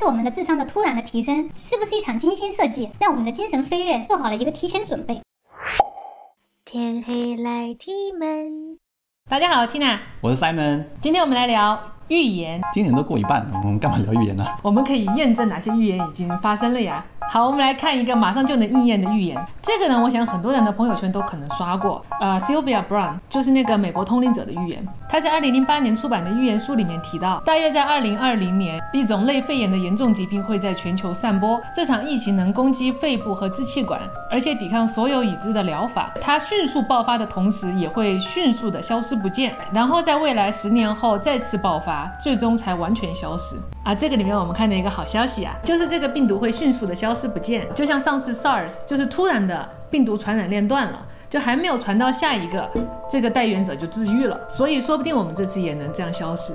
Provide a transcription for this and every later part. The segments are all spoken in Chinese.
是我们的智商的突然的提升，是不是一场精心设计，让我们的精神飞跃做好了一个提前准备？天黑来踢门。大家好，Tina，我是 Simon。今天我们来聊预言。今年都过一半了，我们干嘛聊预言呢？我们可以验证哪些预言已经发生了呀？好，我们来看一个马上就能应验的预言。这个呢，我想很多人的朋友圈都可能刷过。呃，Sylvia Brown 就是那个美国通灵者的预言。他在2008年出版的预言书里面提到，大约在2020年，一种类肺炎的严重疾病会在全球散播。这场疫情能攻击肺部和支气管，而且抵抗所有已知的疗法。它迅速爆发的同时，也会迅速的消失不见，然后在未来十年后再次爆发，最终才完全消失。啊，这个里面我们看到一个好消息啊，就是这个病毒会迅速的消失不见，就像上次 SARS，就是突然的病毒传染链断了，就还没有传到下一个，这个带源者就治愈了，所以说不定我们这次也能这样消失。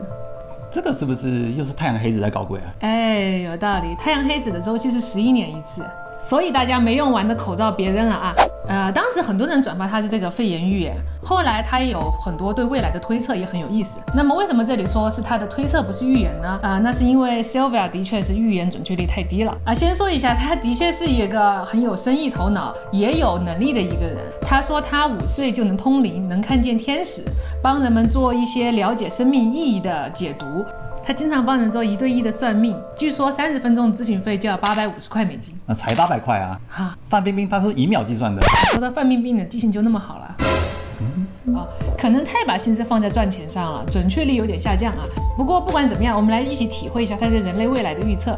这个是不是又是太阳黑子在搞鬼啊？哎，有道理，太阳黑子的周期是十一年一次。所以大家没用完的口罩别扔了啊！呃，当时很多人转发他的这个肺炎预言，后来他也有很多对未来的推测，也很有意思。那么为什么这里说是他的推测不是预言呢？啊，那是因为 Sylvia 的确是预言准确率太低了啊。先说一下，他的确是一个很有生意头脑，也有能力的一个人。他说他五岁就能通灵，能看见天使，帮人们做一些了解生命意义的解读。他经常帮人做一对一的算命，据说三十分钟咨询费就要八百五十块美金，那才八百块啊！哈，范冰冰她是以秒计算的，说到范冰冰的记性就那么好了？啊，可能太把心思放在赚钱上了，准确率有点下降啊。不过不管怎么样，我们来一起体会一下他对人类未来的预测。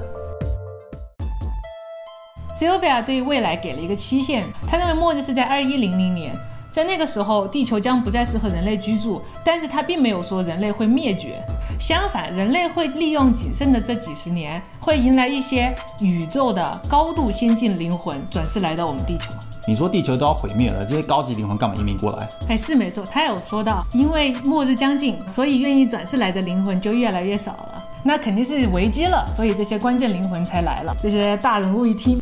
Sylvia 对未来给了一个期限，他认为末日是在二一零零年。在那个时候，地球将不再适合人类居住，但是他并没有说人类会灭绝，相反，人类会利用仅剩的这几十年，会迎来一些宇宙的高度先进灵魂转世来到我们地球。你说地球都要毁灭了，这些高级灵魂干嘛移民过来？哎，是没错，他有说到，因为末日将近，所以愿意转世来的灵魂就越来越少了，那肯定是危机了，所以这些关键灵魂才来了。这些大人物一听。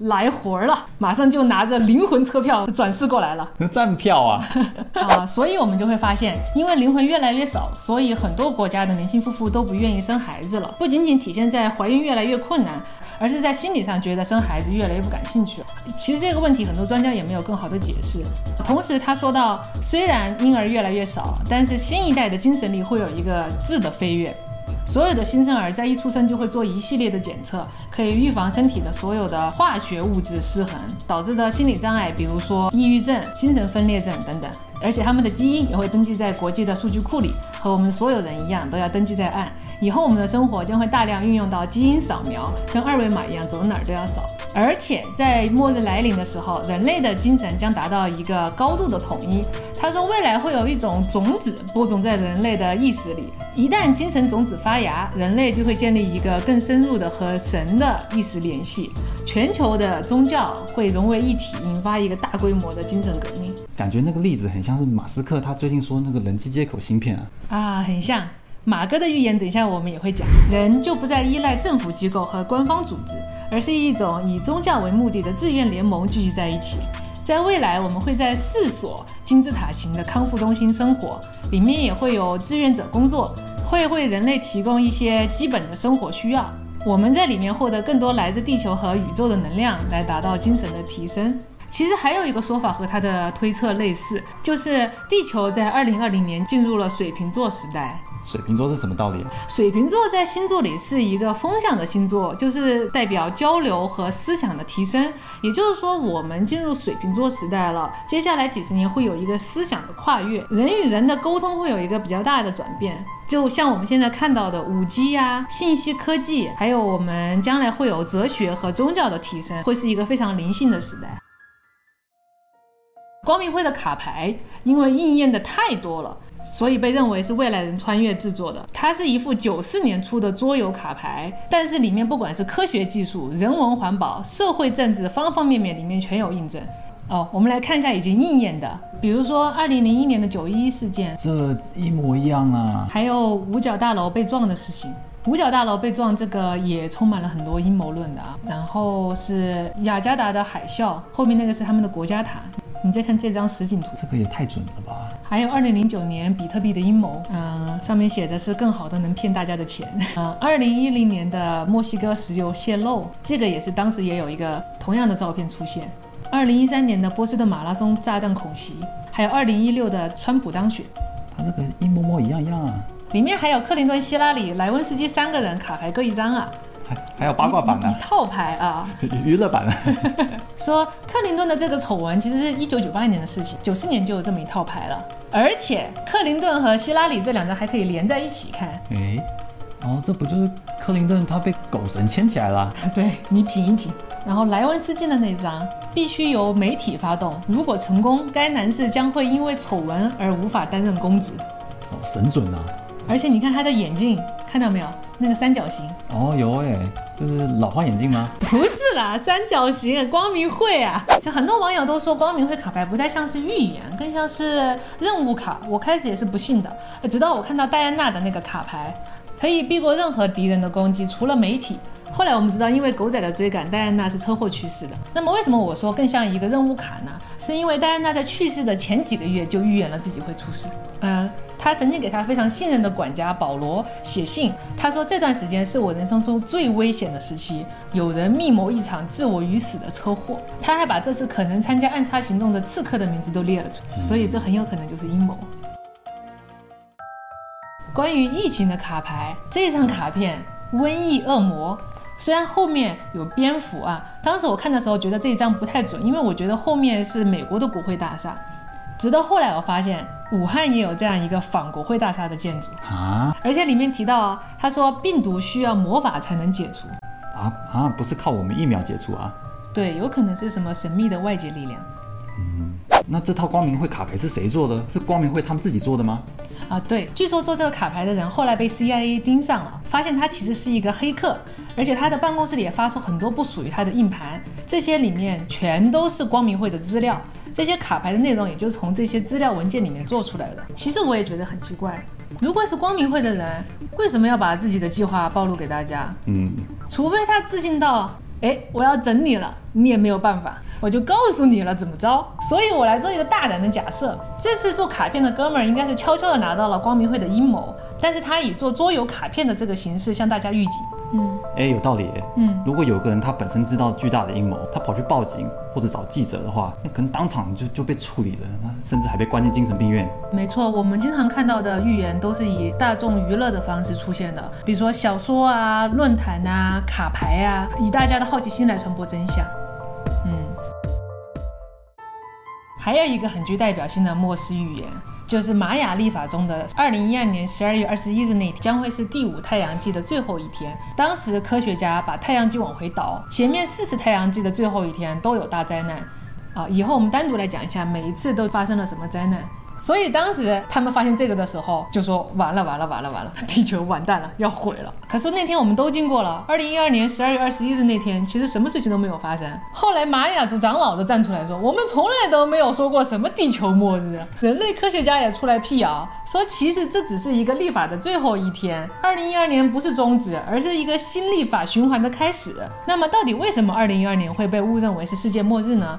来活儿了，马上就拿着灵魂车票转世过来了，站票啊 啊！所以我们就会发现，因为灵魂越来越少，所以很多国家的年轻夫妇都不愿意生孩子了。不仅仅体现在怀孕越来越困难，而是在心理上觉得生孩子越来越不感兴趣了。其实这个问题很多专家也没有更好的解释。同时他说到，虽然婴儿越来越少，但是新一代的精神力会有一个质的飞跃。所有的新生儿在一出生就会做一系列的检测，可以预防身体的所有的化学物质失衡导致的心理障碍，比如说抑郁症、精神分裂症等等。而且他们的基因也会登记在国际的数据库里，和我们所有人一样，都要登记在案。以后我们的生活将会大量运用到基因扫描，跟二维码一样，走哪儿都要扫。而且在末日来临的时候，人类的精神将达到一个高度的统一。他说，未来会有一种种子播种在人类的意识里，一旦精神种子发芽，人类就会建立一个更深入的和神的意识联系，全球的宗教会融为一体，引发一个大规模的精神革命。感觉那个例子很像是马斯克他最近说那个人机接口芯片啊啊，很像。马哥的预言，等一下我们也会讲。人就不再依赖政府机构和官方组织，而是一种以宗教为目的的自愿联盟聚集在一起。在未来，我们会在四所金字塔型的康复中心生活，里面也会有志愿者工作，会为人类提供一些基本的生活需要。我们在里面获得更多来自地球和宇宙的能量，来达到精神的提升。其实还有一个说法和他的推测类似，就是地球在二零二零年进入了水瓶座时代。水瓶座是什么道理？水瓶座在星座里是一个风向的星座，就是代表交流和思想的提升。也就是说，我们进入水瓶座时代了，接下来几十年会有一个思想的跨越，人与人的沟通会有一个比较大的转变。就像我们现在看到的五 G 呀、信息科技，还有我们将来会有哲学和宗教的提升，会是一个非常灵性的时代。光明会的卡牌，因为应验的太多了。所以被认为是未来人穿越制作的。它是一副九四年出的桌游卡牌，但是里面不管是科学技术、人文环保、社会政治方方面面，里面全有印证。哦，我们来看一下已经应验的，比如说二零零一年的九一一事件，这一模一样啊。还有五角大楼被撞的事情，五角大楼被撞这个也充满了很多阴谋论的啊。然后是雅加达的海啸，后面那个是他们的国家塔。你再看这张实景图，这个也太准了吧！还有二零零九年比特币的阴谋，嗯、上面写的是更好的能骗大家的钱。嗯，二零一零年的墨西哥石油泄漏，这个也是当时也有一个同样的照片出现。二零一三年的波士顿马拉松炸弹恐袭，还有二零一六的川普当选，他这个一模模一样样啊，里面还有克林顿、希拉里、莱温斯基三个人卡牌各一张啊，还 还有八卦版呢一，套牌啊。娱乐版呢。说克林顿的这个丑闻其实是一九九八年的事情，九四年就有这么一套牌了，而且克林顿和希拉里这两张还可以连在一起看。哎，哦，这不就是克林顿他被狗神牵起来了？对你品一品。然后莱文斯基的那张必须由媒体发动，如果成功，该男士将会因为丑闻而无法担任公职。哦，神准啊！而且你看他的眼镜，看到没有？那个三角形哦，有哎，这是老花眼镜吗？不是啦，三角形光明会啊！就很多网友都说光明会卡牌不太像是预言，更像是任务卡。我开始也是不信的，直到我看到戴安娜的那个卡牌，可以避过任何敌人的攻击，除了媒体。后来我们知道，因为狗仔的追赶，戴安娜是车祸去世的。那么为什么我说更像一个任务卡呢？是因为戴安娜在去世的前几个月就预言了自己会出事。嗯、他曾经给他非常信任的管家保罗写信，他说这段时间是我人生中最危险的时期，有人密谋一场置我于死的车祸。他还把这次可能参加暗杀行动的刺客的名字都列了出来，所以这很有可能就是阴谋。关于疫情的卡牌，这张卡片《瘟疫恶魔》，虽然后面有蝙蝠啊，当时我看的时候觉得这一张不太准，因为我觉得后面是美国的国会大厦。直到后来我发现，武汉也有这样一个仿国会大厦的建筑，啊而且里面提到啊，他说病毒需要魔法才能解除，啊啊！不是靠我们疫苗解除啊？对，有可能是什么神秘的外界力量。嗯那这套光明会卡牌是谁做的？是光明会他们自己做的吗？啊，对，据说做这个卡牌的人后来被 CIA 盯上了，发现他其实是一个黑客，而且他的办公室里也发出很多不属于他的硬盘，这些里面全都是光明会的资料，这些卡牌的内容也就从这些资料文件里面做出来的。其实我也觉得很奇怪，如果是光明会的人，为什么要把自己的计划暴露给大家？嗯，除非他自信到，哎，我要整你了，你也没有办法，我就告诉你了怎么着。所以我来做一个大胆的假设，这次做卡片的哥们儿应该是悄悄地拿到了光明会的阴谋，但是他以做桌游卡片的这个形式向大家预警。嗯哎，有道理。嗯，如果有个人他本身知道巨大的阴谋，他跑去报警或者找记者的话，那可能当场就就被处理了，那甚至还被关进精神病院。没错，我们经常看到的预言都是以大众娱乐的方式出现的，比如说小说啊、论坛啊、卡牌啊，以大家的好奇心来传播真相。嗯，还有一个很具代表性的末世预言，就是玛雅历法中的二零一二年十二月二十一日那天将会是第五太阳季的最后一天。当时科学家把太阳季往回倒，前面四次太阳季的最后一天都有大灾难。啊，以后我们单独来讲一下每一次都发生了什么灾难。所以当时他们发现这个的时候，就说完了完了完了完了，地球完蛋了，要毁了。可是那天我们都经过了，二零一二年十二月二十一日那天，其实什么事情都没有发生。后来玛雅族长老都站出来说，我们从来都没有说过什么地球末日。人类科学家也出来辟谣，说其实这只是一个历法的最后一天，二零一二年不是终止，而是一个新历法循环的开始。那么到底为什么二零一二年会被误认为是世界末日呢？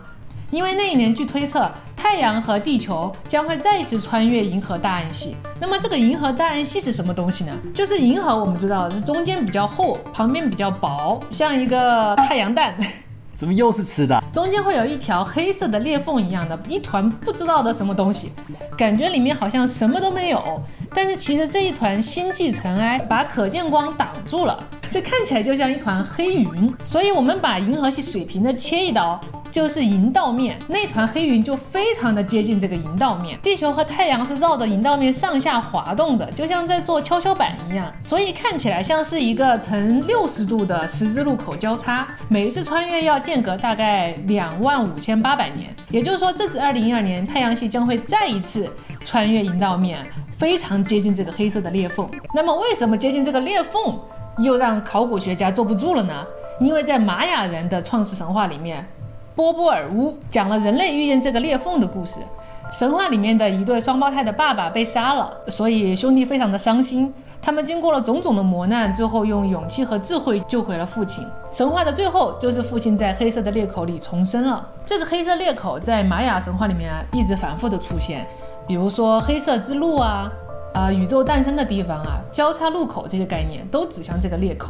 因为那一年，据推测，太阳和地球将会再一次穿越银河大暗系。那么，这个银河大暗系是什么东西呢？就是银河，我们知道是中间比较厚，旁边比较薄，像一个太阳蛋，怎么又是吃的啊？中间会有一条黑色的裂缝一样的一团不知道的什么东西，感觉里面好像什么都没有，但是其实这一团星际尘埃把可见光挡住了，这看起来就像一团黑云。所以我们把银河系水平的切一刀。就是银道面，那团黑云就非常的接近这个银道面。地球和太阳是绕着银道面上下滑动的，就像在做跷跷板一样，所以看起来像是一个呈六十度的十字路口交叉。每一次穿越要间隔大概两万五千八百年，也就是说，这次二零一二年太阳系将会再一次穿越银道面，非常接近这个黑色的裂缝。那么，为什么接近这个裂缝又让考古学家坐不住了呢？因为在玛雅人的创世神话里面。波波尔乌讲了人类遇见这个裂缝的故事。神话里面的一对双胞胎的爸爸被杀了，所以兄弟非常的伤心，他们经过了种种的磨难，最后用勇气和智慧救回了父亲。神话的最后就是父亲在黑色的裂口里重生了。这个黑色裂口在玛雅神话里面一直反复的出现，比如说黑色之路啊，啊宇宙诞生的地方啊，交叉路口这些概念都指向这个裂口。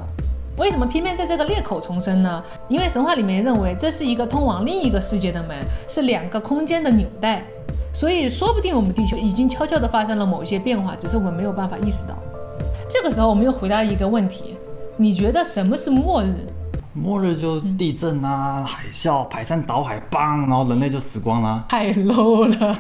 为什么偏偏在这个裂口重生呢？因为神话里面认为这是一个通往另一个世界的门，是两个空间的纽带。所以说不定我们地球已经悄悄地发生了某一些变化，只是我们没有办法意识到。这个时候，我们又回答一个问题：你觉得什么是末日？末日就地震啊、海啸、排山倒海，棒，然后人类就死光了。太 low 了。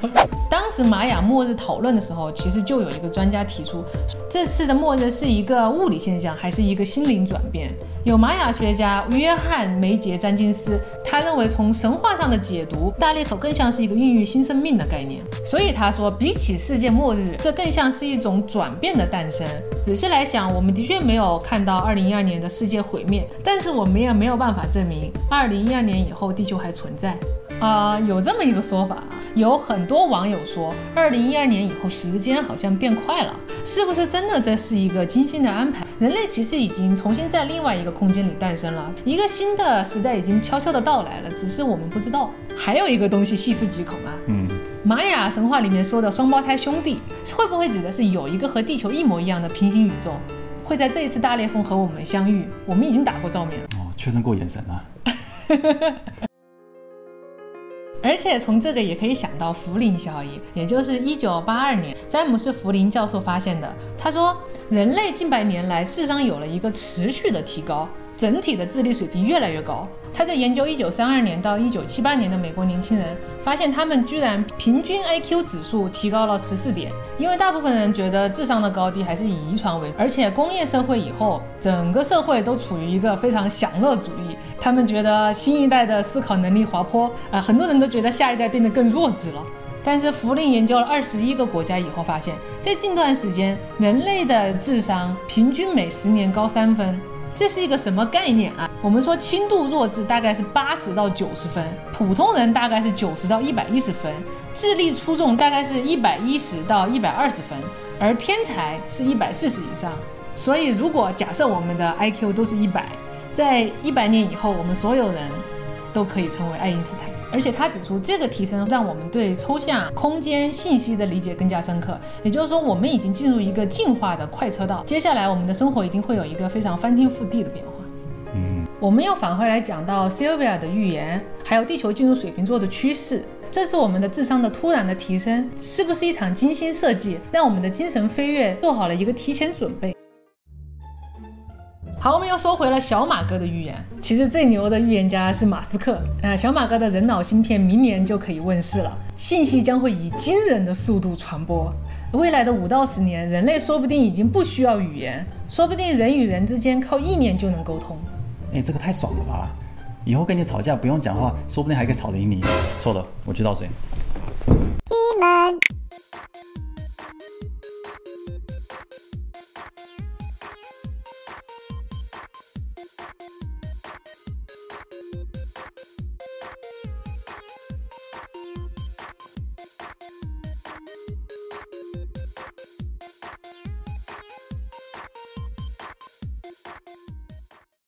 当时玛雅末日讨论的时候，其实就有一个专家提出，这次的末日是一个物理现象，还是一个心灵转变？有玛雅学家约翰梅杰詹金斯，他认为从神话上的解读，大裂口更像是一个孕育新生命的概念。所以他说，比起世界末日，这更像是一种转变的诞生。仔细来想，我们的确没有看到2012年的世界毁灭，但是我们也没有办法证明2012年以后地球还存在。啊，有这么一个说法啊，有很多网友说，二零一二年以后时间好像变快了，是不是真的？这是一个精心的安排？人类其实已经重新在另外一个空间里诞生了，一个新的时代已经悄悄的到来了，只是我们不知道。还有一个东西细思极恐啊，嗯，玛雅神话里面说的双胞胎兄弟，会不会指的是有一个和地球一模一样的平行宇宙，会在这一次大裂缝和我们相遇？我们已经打过照面了，哦，确认过眼神了。而且从这个也可以想到福林效应，也就是一九八二年詹姆斯·福林教授发现的。他说，人类近百年来智商有了一个持续的提高，整体的智力水平越来越高。他在研究一九三二年到一九七八年的美国年轻人，发现他们居然平均 IQ 指数提高了十四点。因为大部分人觉得智商的高低还是以遗传为，而且工业社会以后，整个社会都处于一个非常享乐主义。他们觉得新一代的思考能力滑坡，啊，很多人都觉得下一代变得更弱智了。但是福林研究了二十一个国家以后发现，在近段时间，人类的智商平均每十年高三分。这是一个什么概念啊？我们说轻度弱智大概是八十到九十分，普通人大概是九十到一百一十分，智力出众大概是一百一十到一百二十分，而天才是一百四十以上。所以，如果假设我们的 IQ 都是一百，在一百年以后，我们所有人都可以成为爱因斯坦。而且他指出，这个提升让我们对抽象空间信息的理解更加深刻。也就是说，我们已经进入一个进化的快车道，接下来我们的生活一定会有一个非常翻天覆地的变化。嗯，我们又返回来讲到 Sylvia 的预言，还有地球进入水瓶座的趋势。这次我们的智商的突然的提升，是不是一场精心设计，让我们的精神飞跃做好了一个提前准备？好我们又说回了小马哥的预言。其实最牛的预言家是马斯克。啊小马哥的人脑芯片明年就可以问世了。信息将会以惊人的速度传播。未来的五到十年人类说不定已经不需要语言。说不定人与人之间靠意念就能沟通。诶这个太爽了吧。以后跟你吵架不用讲话说不定还可以吵赢你。错了我去倒水。